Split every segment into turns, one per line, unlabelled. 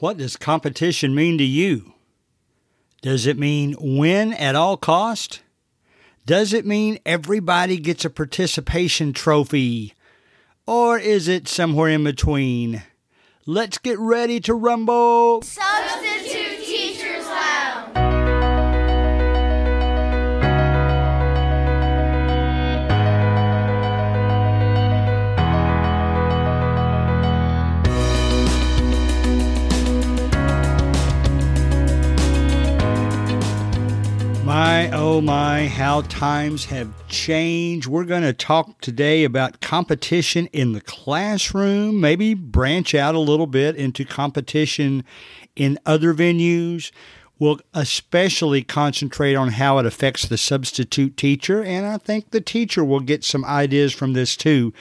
What does competition mean to you? Does it mean win at all cost? Does it mean everybody gets a participation trophy? Or is it somewhere in between? Let's get ready to rumble!
Substitute
My, oh my, how times have changed. We're going to talk today about competition in the classroom, maybe branch out a little bit into competition in other venues. We'll especially concentrate on how it affects the substitute teacher, and I think the teacher will get some ideas from this too.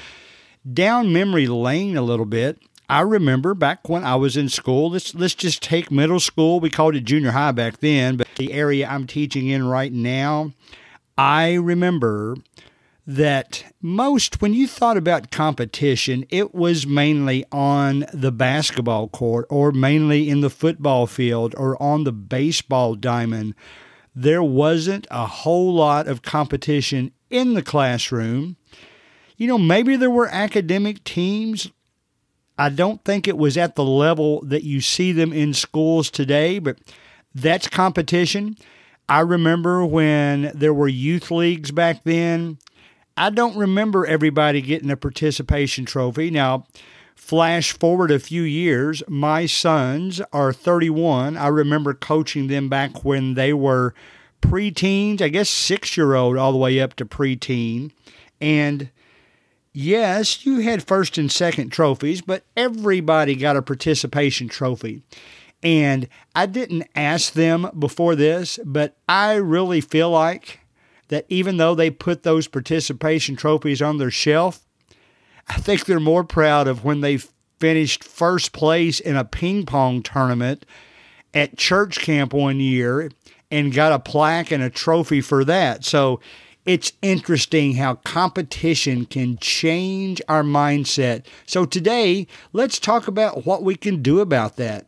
Down memory lane a little bit. I remember back when I was in school, let's let's just take middle school. We called it junior high back then, but the area I'm teaching in right now, I remember that most when you thought about competition, it was mainly on the basketball court or mainly in the football field or on the baseball diamond. There wasn't a whole lot of competition in the classroom. You know, maybe there were academic teams I don't think it was at the level that you see them in schools today, but that's competition. I remember when there were youth leagues back then. I don't remember everybody getting a participation trophy. Now, flash forward a few years, my sons are 31. I remember coaching them back when they were preteens, I guess six year old, all the way up to preteen. And yes, you had first and second trophies, but everybody got a participation trophy. And I didn't ask them before this, but I really feel like that even though they put those participation trophies on their shelf, I think they're more proud of when they finished first place in a ping pong tournament at church camp one year and got a plaque and a trophy for that. So it's interesting how competition can change our mindset. So, today, let's talk about what we can do about that.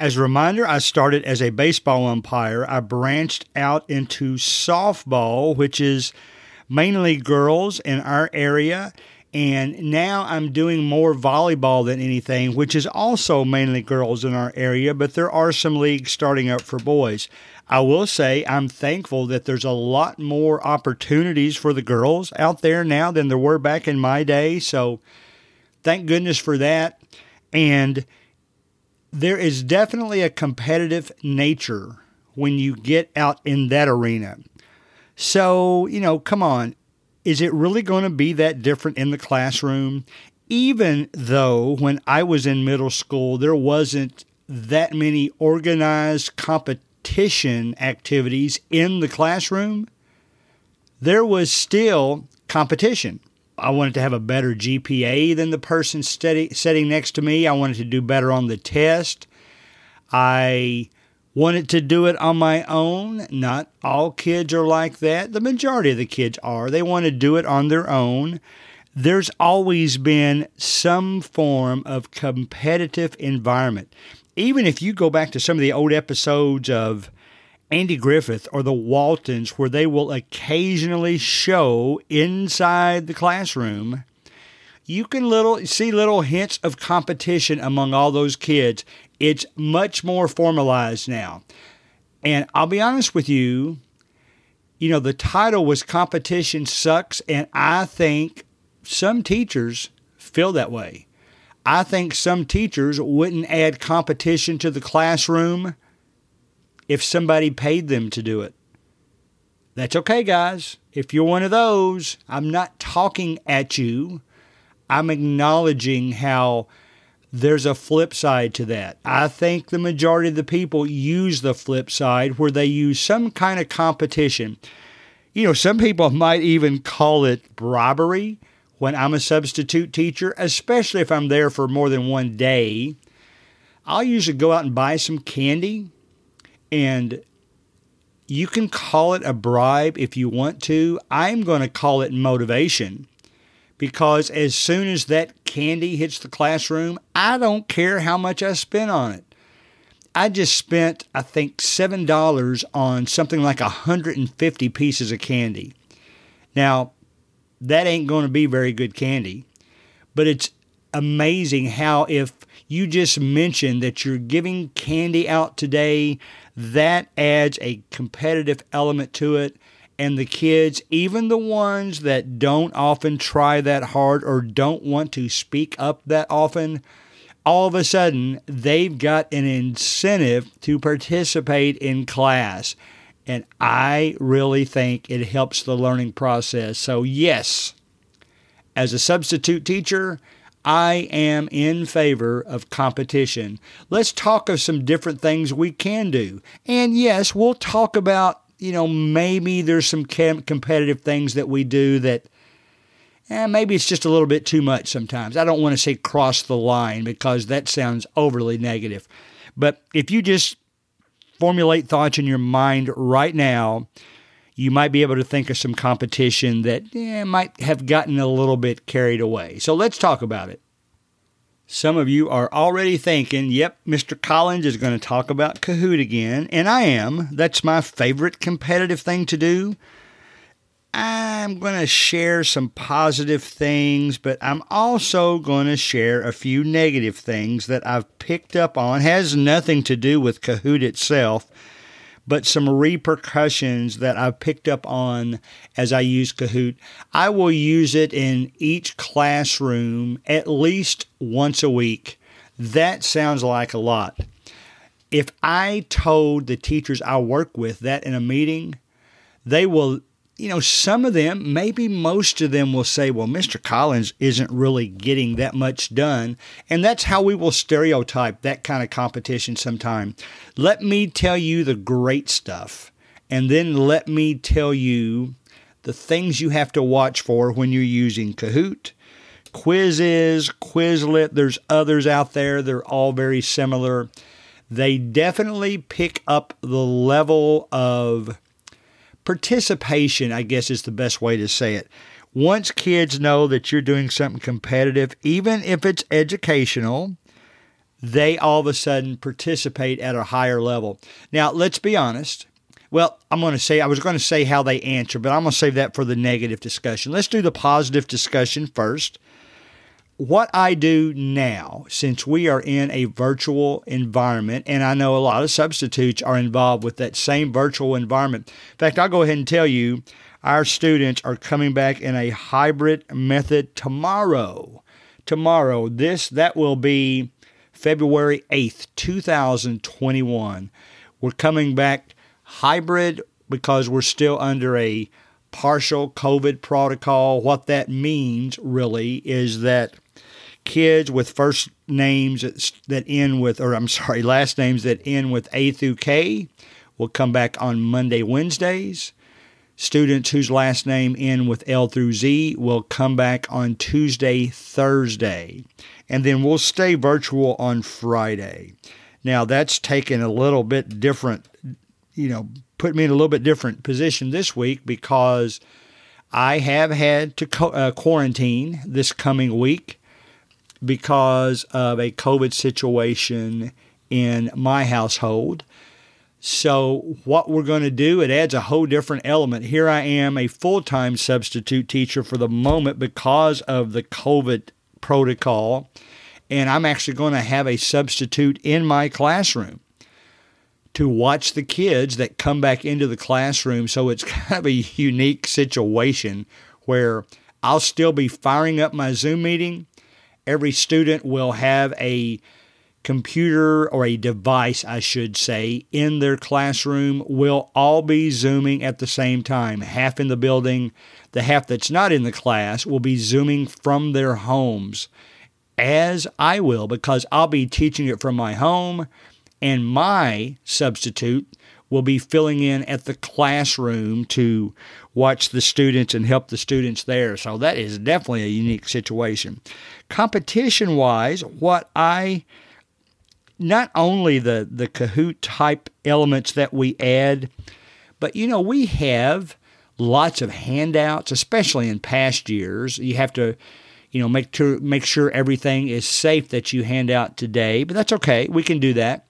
As a reminder, I started as a baseball umpire. I branched out into softball, which is mainly girls in our area. And now I'm doing more volleyball than anything, which is also mainly girls in our area, but there are some leagues starting up for boys. I will say I'm thankful that there's a lot more opportunities for the girls out there now than there were back in my day. So thank goodness for that. And there is definitely a competitive nature when you get out in that arena. So, you know, come on. Is it really going to be that different in the classroom? Even though when I was in middle school, there wasn't that many organized competitions competition activities in the classroom, there was still competition. I wanted to have a better GPA than the person study, sitting next to me. I wanted to do better on the test. I wanted to do it on my own. Not all kids are like that. The majority of the kids are. They want to do it on their own. There's always been some form of competitive environment even if you go back to some of the old episodes of Andy Griffith or the Waltons, where they will occasionally show inside the classroom, you can little see little hints of competition among all those kids. It's much more formalized now. And I'll be honest with you, you know, the title was Competition Sucks, and I think some teachers feel that way. I think some teachers wouldn't add competition to the classroom if somebody paid them to do it. That's okay, guys. If you're one of those, I'm not talking at you. I'm acknowledging how there's a flip side to that. I think the majority of the people use the flip side where they use some kind of competition. You know, some people might even call it bribery when I'm a substitute teacher, especially if I'm there for more than one day, I'll usually go out and buy some candy. And you can call it a bribe if you want to. I'm going to call it motivation because as soon as that candy hits the classroom, I don't care how much I spend on it. I just spent, I think, $7 on something like 150 pieces of candy. Now, that ain't going to be very good candy, but it's amazing how if you just mention that you're giving candy out today, that adds a competitive element to it. And the kids, even the ones that don't often try that hard or don't want to speak up that often, all of a sudden they've got an incentive to participate in class. And I really think it helps the learning process. So, yes, as a substitute teacher, I am in favor of competition. Let's talk of some different things we can do. And yes, we'll talk about, you know, maybe there's some competitive things that we do that eh, maybe it's just a little bit too much sometimes. I don't want to say cross the line because that sounds overly negative. But if you just formulate thoughts in your mind right now, you might be able to think of some competition that eh, might have gotten a little bit carried away. So let's talk about it. Some of you are already thinking, yep, Mr. Collins is going to talk about Kahoot again, and I am. That's my favorite competitive thing to do. I'm going to share some positive things, but I'm also going to share a few negative things that I've picked up on. Has nothing to do with Kahoot itself, but some repercussions that I've picked up on as I use Kahoot. I will use it in each classroom at least once a week. That sounds like a lot. If I told the teachers I work with that in a meeting, they will you know, some of them, maybe most of them will say, well, Mr. Collins isn't really getting that much done. And that's how we will stereotype that kind of competition sometime. Let me tell you the great stuff. And then let me tell you the things you have to watch for when you're using Kahoot. Quizizz, Quizlet, there's others out there. They're all very similar. They definitely pick up the level of participation, I guess is the best way to say it. Once kids know that you're doing something competitive, even if it's educational, they all of a sudden participate at a higher level. Now, let's be honest. Well, I'm going to say, I was going to say how they answer, but I'm going to save that for the negative discussion. Let's do the positive discussion first what I do now, since we are in a virtual environment, and I know a lot of substitutes are involved with that same virtual environment. In fact, I'll go ahead and tell you our students are coming back in a hybrid method tomorrow. Tomorrow, this that will be February 8th, 2021. We're coming back hybrid because we're still under a partial COVID protocol. What that means really is that kids with first names that end with, or I'm sorry, last names that end with A through K will come back on Monday, Wednesdays. Students whose last name end with L through Z will come back on Tuesday, Thursday. And then we'll stay virtual on Friday. Now, that's taken a little bit different, you know, put me in a little bit different position this week because I have had to co- uh, quarantine this coming week because of a COVID situation in my household. So, what we're going to do, it adds a whole different element. Here I am, a full time substitute teacher for the moment because of the COVID protocol, and I'm actually going to have a substitute in my classroom to watch the kids that come back into the classroom. So, it's kind of a unique situation where I'll still be firing up my Zoom meeting every student will have a computer or a device, I should say, in their classroom will all be Zooming at the same time. Half in the building, the half that's not in the class will be Zooming from their homes, as I will, because I'll be teaching it from my home, and my substitute will be filling in at the classroom to watch the students and help the students there. So that is definitely a unique situation. Competition wise, what I not only the, the Kahoot type elements that we add, but you know, we have lots of handouts, especially in past years. You have to, you know, make to make sure everything is safe that you hand out today, but that's okay. We can do that.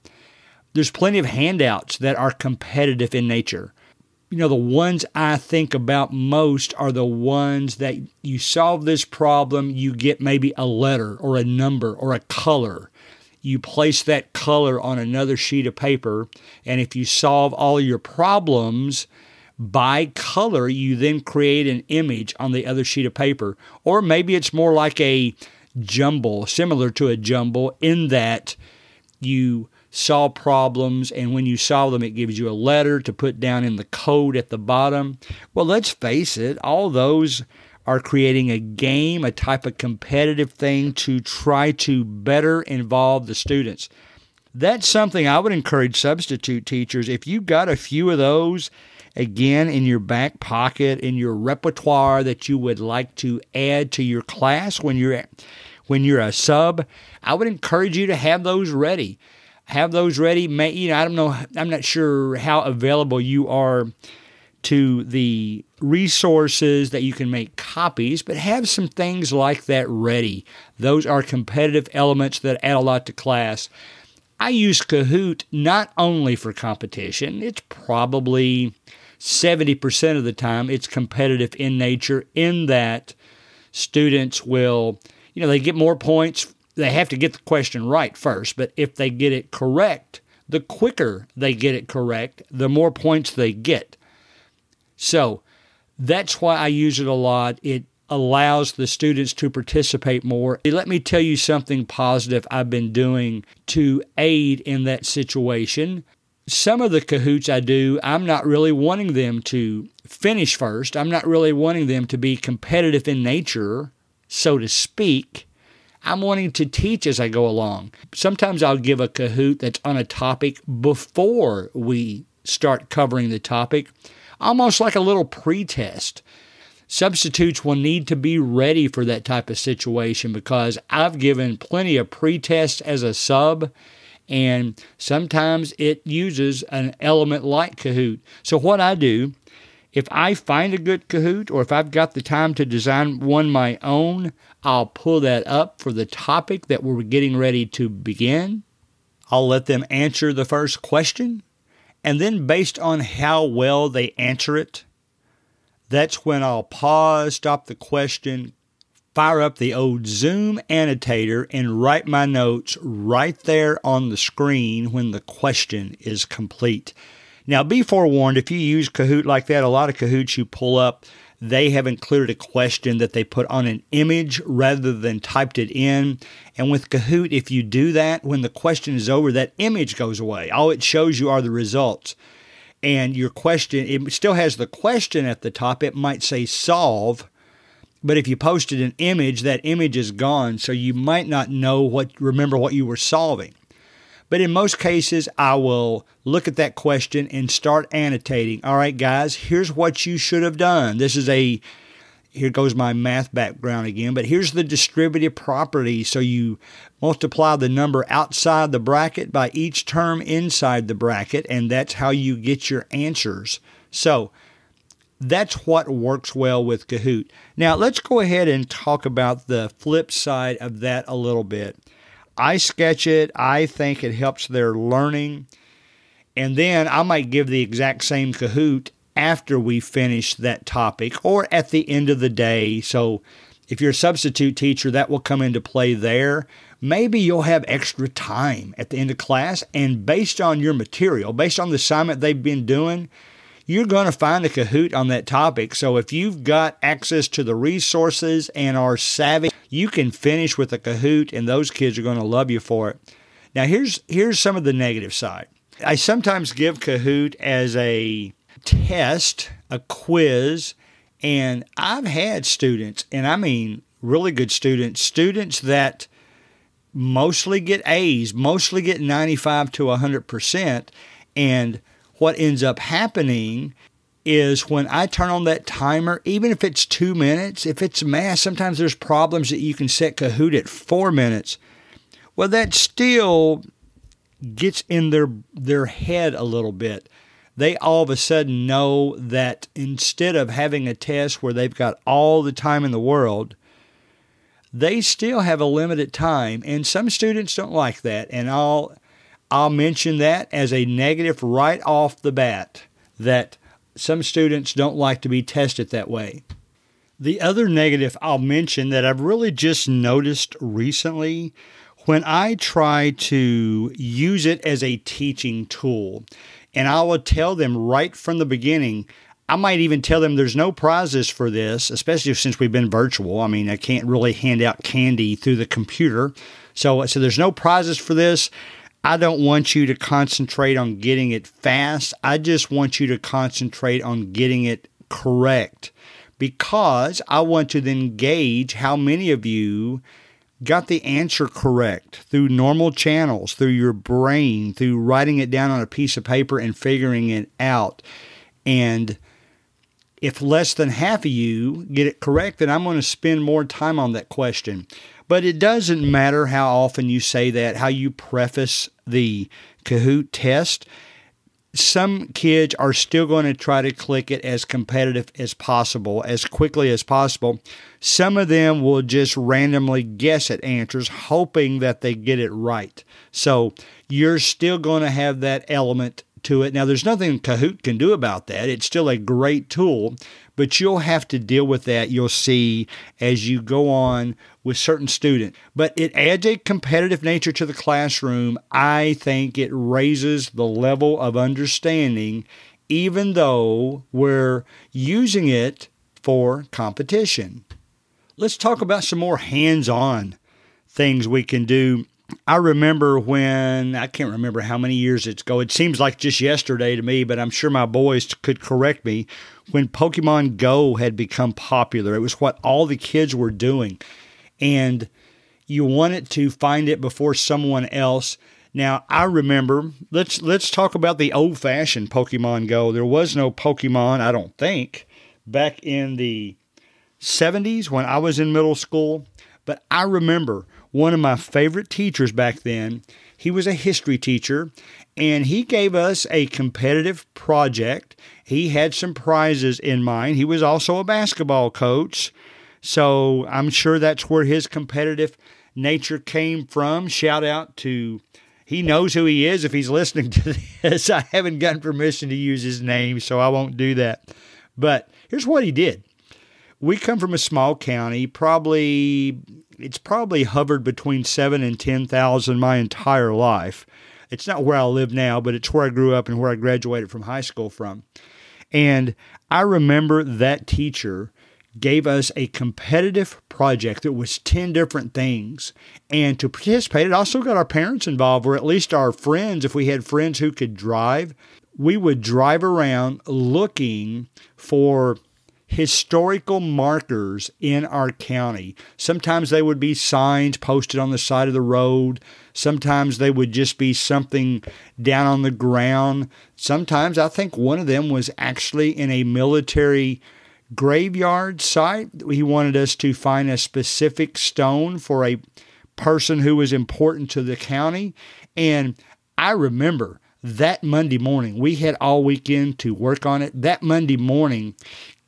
There's plenty of handouts that are competitive in nature. You know, the ones I think about most are the ones that you solve this problem, you get maybe a letter or a number or a color you place that color on another sheet of paper, and if you solve all your problems by color, you then create an image on the other sheet of paper. Or maybe it's more like a jumble, similar to a jumble, in that you solve problems, and when you solve them, it gives you a letter to put down in the code at the bottom. Well, let's face it, all those are creating a game, a type of competitive thing to try to better involve the students. That's something I would encourage substitute teachers. If you've got a few of those, again, in your back pocket, in your repertoire that you would like to add to your class when you're when you're a sub, I would encourage you to have those ready. Have those ready. May, you know, I don't know. I'm not sure how available you are to the resources that you can make copies, but have some things like that ready. Those are competitive elements that add a lot to class. I use Kahoot not only for competition, it's probably 70% of the time it's competitive in nature, in that students will, you know, they get more points. They have to get the question right first, but if they get it correct, the quicker they get it correct, the more points they get. So that's why I use it a lot. It allows the students to participate more. Let me tell you something positive I've been doing to aid in that situation. Some of the Kahoots I do, I'm not really wanting them to finish first. I'm not really wanting them to be competitive in nature, so to speak. I'm wanting to teach as I go along. Sometimes I'll give a Kahoot that's on a topic before we start covering the topic almost like a little pretest. Substitutes will need to be ready for that type of situation because I've given plenty of pretests as a sub, and sometimes it uses an element like Kahoot. So, what I do, if I find a good Kahoot or if I've got the time to design one my own, I'll pull that up for the topic that we're getting ready to begin. I'll let them answer the first question and then, based on how well they answer it, that's when I'll pause, stop the question, fire up the old Zoom annotator, and write my notes right there on the screen when the question is complete. Now, be forewarned if you use Kahoot like that, a lot of Kahoots you pull up they have included a question that they put on an image rather than typed it in. And with Kahoot, if you do that, when the question is over, that image goes away. All it shows you are the results. And your question, it still has the question at the top. It might say solve, but if you posted an image, that image is gone. So you might not know what, remember what you were solving. But in most cases, I will look at that question and start annotating. All right, guys, here's what you should have done. This is a here goes my math background again, but here's the distributive property. So you multiply the number outside the bracket by each term inside the bracket, and that's how you get your answers. So that's what works well with Kahoot. Now, let's go ahead and talk about the flip side of that a little bit. I sketch it. I think it helps their learning. And then I might give the exact same Kahoot after we finish that topic or at the end of the day. So if you're a substitute teacher, that will come into play there. Maybe you'll have extra time at the end of class, and based on your material, based on the assignment they've been doing, you're going to find a Kahoot on that topic. So if you've got access to the resources and are savvy, you can finish with a Kahoot, and those kids are going to love you for it. Now, here's here's some of the negative side. I sometimes give Kahoot as a test, a quiz, and I've had students, and I mean really good students, students that mostly get A's, mostly get 95 to 100%, and what ends up happening is when I turn on that timer, even if it's two minutes, if it's math, sometimes there's problems that you can set Kahoot at four minutes. Well, that still gets in their their head a little bit. they all of a sudden know that instead of having a test where they've got all the time in the world, they still have a limited time. And some students don't like that. And I'll, I'll mention that as a negative right off the bat that some students don't like to be tested that way. The other negative I'll mention that I've really just noticed recently when I try to use it as a teaching tool, and I will tell them right from the beginning, I might even tell them there's no prizes for this, especially since we've been virtual. I mean, I can't really hand out candy through the computer. So, so there's no prizes for this. I don't want you to concentrate on getting it fast. I just want you to concentrate on getting it correct because I want to then gauge how many of you got the answer correct through normal channels, through your brain, through writing it down on a piece of paper and figuring it out. And if less than half of you get it correct, then I'm going to spend more time on that question. But it doesn't matter how often you say that, how you preface the Kahoot test. Some kids are still going to try to click it as competitive as possible, as quickly as possible. Some of them will just randomly guess at answers, hoping that they get it right. So you're still going to have that element to it. Now, there's nothing Kahoot can do about that. It's still a great tool, but you'll have to deal with that, you'll see, as you go on with certain students. But it adds a competitive nature to the classroom. I think it raises the level of understanding, even though we're using it for competition. Let's talk about some more hands on things we can do I remember when I can't remember how many years it's ago. It seems like just yesterday to me, but I'm sure my boys could correct me. When Pokemon Go had become popular, it was what all the kids were doing, and you wanted to find it before someone else. Now I remember. Let's let's talk about the old-fashioned Pokemon Go. There was no Pokemon, I don't think, back in the 70s when I was in middle school. But I remember one of my favorite teachers back then. He was a history teacher and he gave us a competitive project. He had some prizes in mind. He was also a basketball coach. So I'm sure that's where his competitive nature came from. Shout out to he knows who he is if he's listening to this. I haven't gotten permission to use his name, so I won't do that. But here's what he did. We come from a small county, probably it's probably hovered between seven and ten thousand my entire life. It's not where I live now, but it's where I grew up and where I graduated from high school from. And I remember that teacher gave us a competitive project that was 10 different things. And to participate, it also got our parents involved, or at least our friends, if we had friends who could drive. We would drive around looking for historical markers in our county. Sometimes they would be signs posted on the side of the road. Sometimes they would just be something down on the ground. Sometimes I think one of them was actually in a military graveyard site. He wanted us to find a specific stone for a person who was important to the county. And I remember that Monday morning, we had all weekend to work on it. That Monday morning,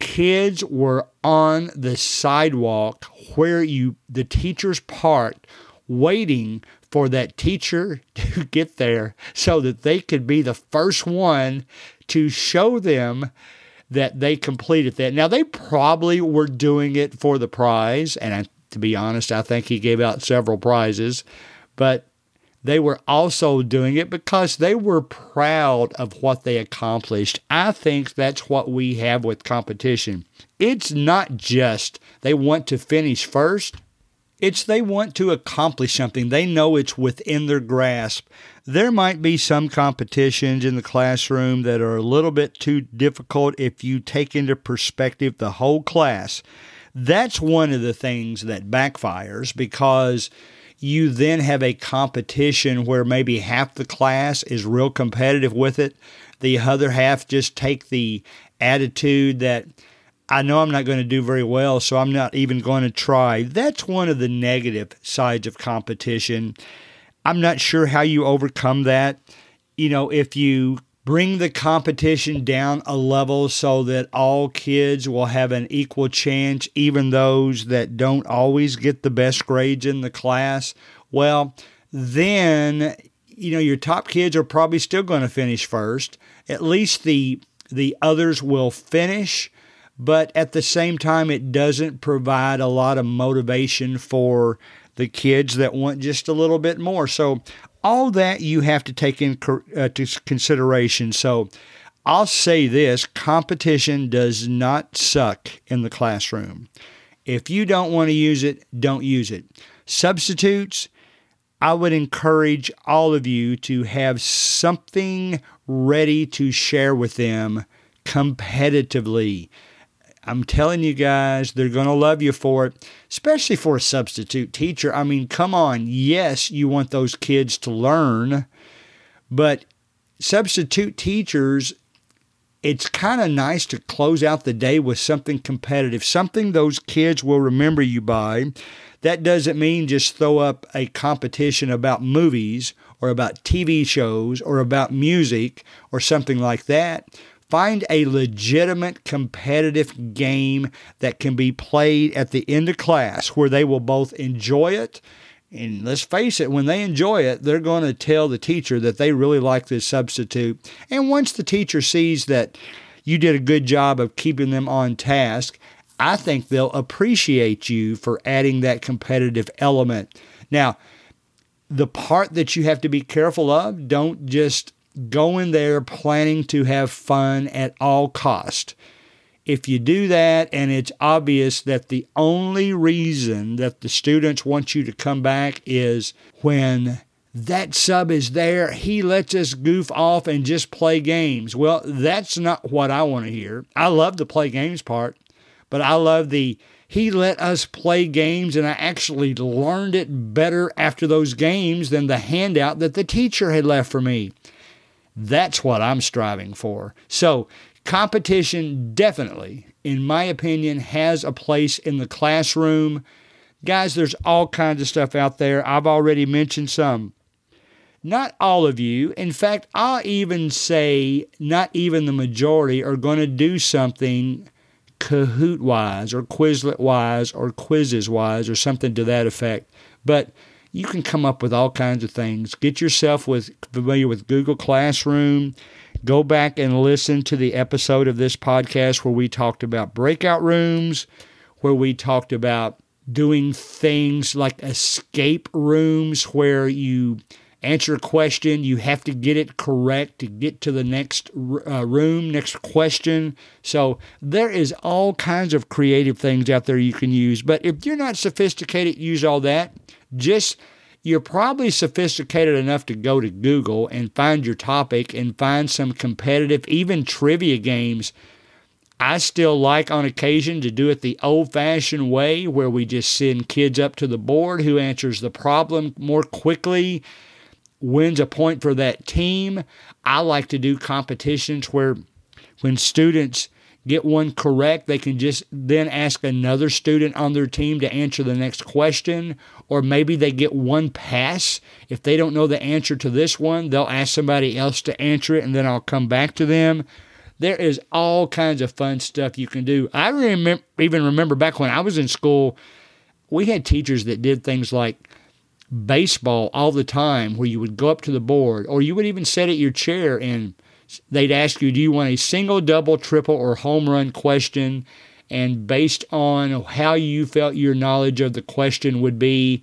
kids were on the sidewalk where you the teachers parked waiting for that teacher to get there so that they could be the first one to show them that they completed that. Now they probably were doing it for the prize and I, to be honest, I think he gave out several prizes, but they were also doing it because they were proud of what they accomplished. I think that's what we have with competition. It's not just they want to finish first, it's they want to accomplish something. They know it's within their grasp. There might be some competitions in the classroom that are a little bit too difficult if you take into perspective the whole class. That's one of the things that backfires because you then have a competition where maybe half the class is real competitive with it. The other half just take the attitude that I know I'm not going to do very well, so I'm not even going to try. That's one of the negative sides of competition. I'm not sure how you overcome that. You know, if you bring the competition down a level so that all kids will have an equal chance, even those that don't always get the best grades in the class, well, then you know your top kids are probably still going to finish first. At least the the others will finish, but at the same time it doesn't provide a lot of motivation for the kids that want just a little bit more. So all that you have to take into uh, consideration. So I'll say this competition does not suck in the classroom. If you don't want to use it, don't use it. Substitutes, I would encourage all of you to have something ready to share with them competitively. I'm telling you guys, they're going to love you for it, especially for a substitute teacher. I mean, come on. Yes, you want those kids to learn, but substitute teachers, it's kind of nice to close out the day with something competitive, something those kids will remember you by. That doesn't mean just throw up a competition about movies or about TV shows or about music or something like that. Find a legitimate competitive game that can be played at the end of class where they will both enjoy it. And let's face it, when they enjoy it, they're going to tell the teacher that they really like this substitute. And once the teacher sees that you did a good job of keeping them on task, I think they'll appreciate you for adding that competitive element. Now, the part that you have to be careful of, don't just go in there planning to have fun at all cost. If you do that and it's obvious that the only reason that the students want you to come back is when that sub is there, he lets us goof off and just play games. Well, that's not what I want to hear. I love the play games part, but I love the he let us play games and I actually learned it better after those games than the handout that the teacher had left for me. That's what I'm striving for. So, competition definitely, in my opinion, has a place in the classroom. Guys, there's all kinds of stuff out there. I've already mentioned some. Not all of you, in fact, I'll even say not even the majority are going to do something Kahoot wise or Quizlet wise or Quizizz wise or something to that effect. But you can come up with all kinds of things. Get yourself with familiar with Google Classroom. Go back and listen to the episode of this podcast where we talked about breakout rooms, where we talked about doing things like escape rooms where you answer a question, you have to get it correct to get to the next uh, room, next question. So there is all kinds of creative things out there you can use. But if you're not sophisticated, use all that. Just you're probably sophisticated enough to go to Google and find your topic and find some competitive, even trivia games. I still like on occasion to do it the old fashioned way where we just send kids up to the board who answers the problem more quickly, wins a point for that team. I like to do competitions where when students get one correct, they can just then ask another student on their team to answer the next question. Or maybe they get one pass. If they don't know the answer to this one, they'll ask somebody else to answer it and then I'll come back to them. There is all kinds of fun stuff you can do. I remember, even remember back when I was in school, we had teachers that did things like baseball all the time where you would go up to the board or you would even sit at your chair and they'd ask you, do you want a single, double, triple, or home run question? And based on how you felt your knowledge of the question would be,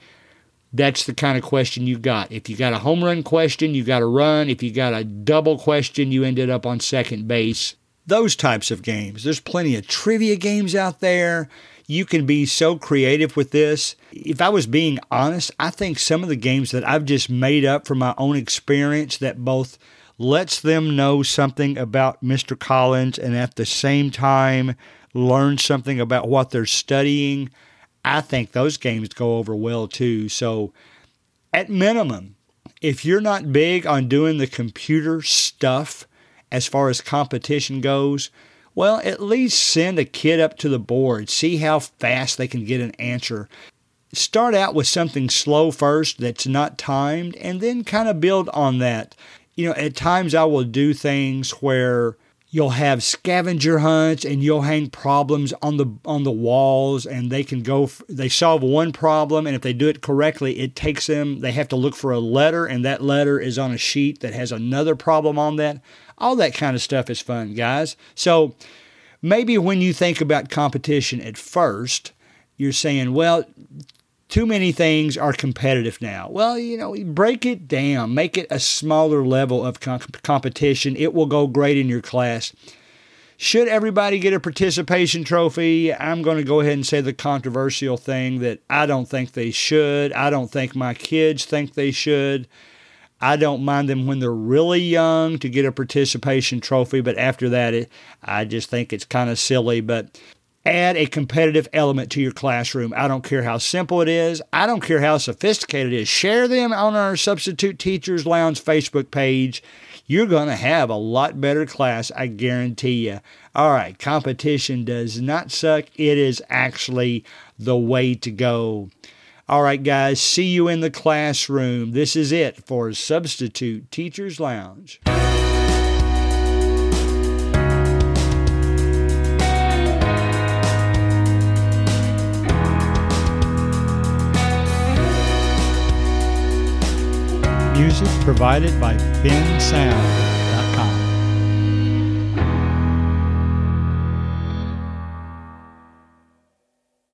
that's the kind of question you got. If you got a home run question, you got a run. If you got a double question, you ended up on second base. Those types of games. There's plenty of trivia games out there. You can be so creative with this. If I was being honest, I think some of the games that I've just made up from my own experience that both lets them know something about Mr. Collins and at the same time learn something about what they're studying, I think those games go over well too. So, at minimum, if you're not big on doing the computer stuff as far as competition goes, well, at least send a kid up to the board, see how fast they can get an answer. Start out with something slow first that's not timed, and then kind of build on that you know, at times I will do things where you'll have scavenger hunts and you'll hang problems on the on the walls and they can go they solve one problem and if they do it correctly it takes them they have to look for a letter and that letter is on a sheet that has another problem on that. All that kind of stuff is fun guys. So maybe when you think about competition at first you're saying well too many things are competitive now. Well, you know, break it down, make it a smaller level of competition. It will go great in your class. Should everybody get a participation trophy? I'm going to go ahead and say the controversial thing that I don't think they should. I don't think my kids think they should. I don't mind them when they're really young to get a participation trophy, but after that, it, I just think it's kind of silly. But add a competitive element to your classroom. I don't care how simple it is, I don't care how sophisticated it is. Share them on our Substitute Teachers Lounge Facebook page. You're going to have a lot better class, I guarantee you. All right, competition does not suck, it is actually the way to go. All right, guys, see you in the classroom. This is it for Substitute Teachers Lounge. Music provided by Bensound.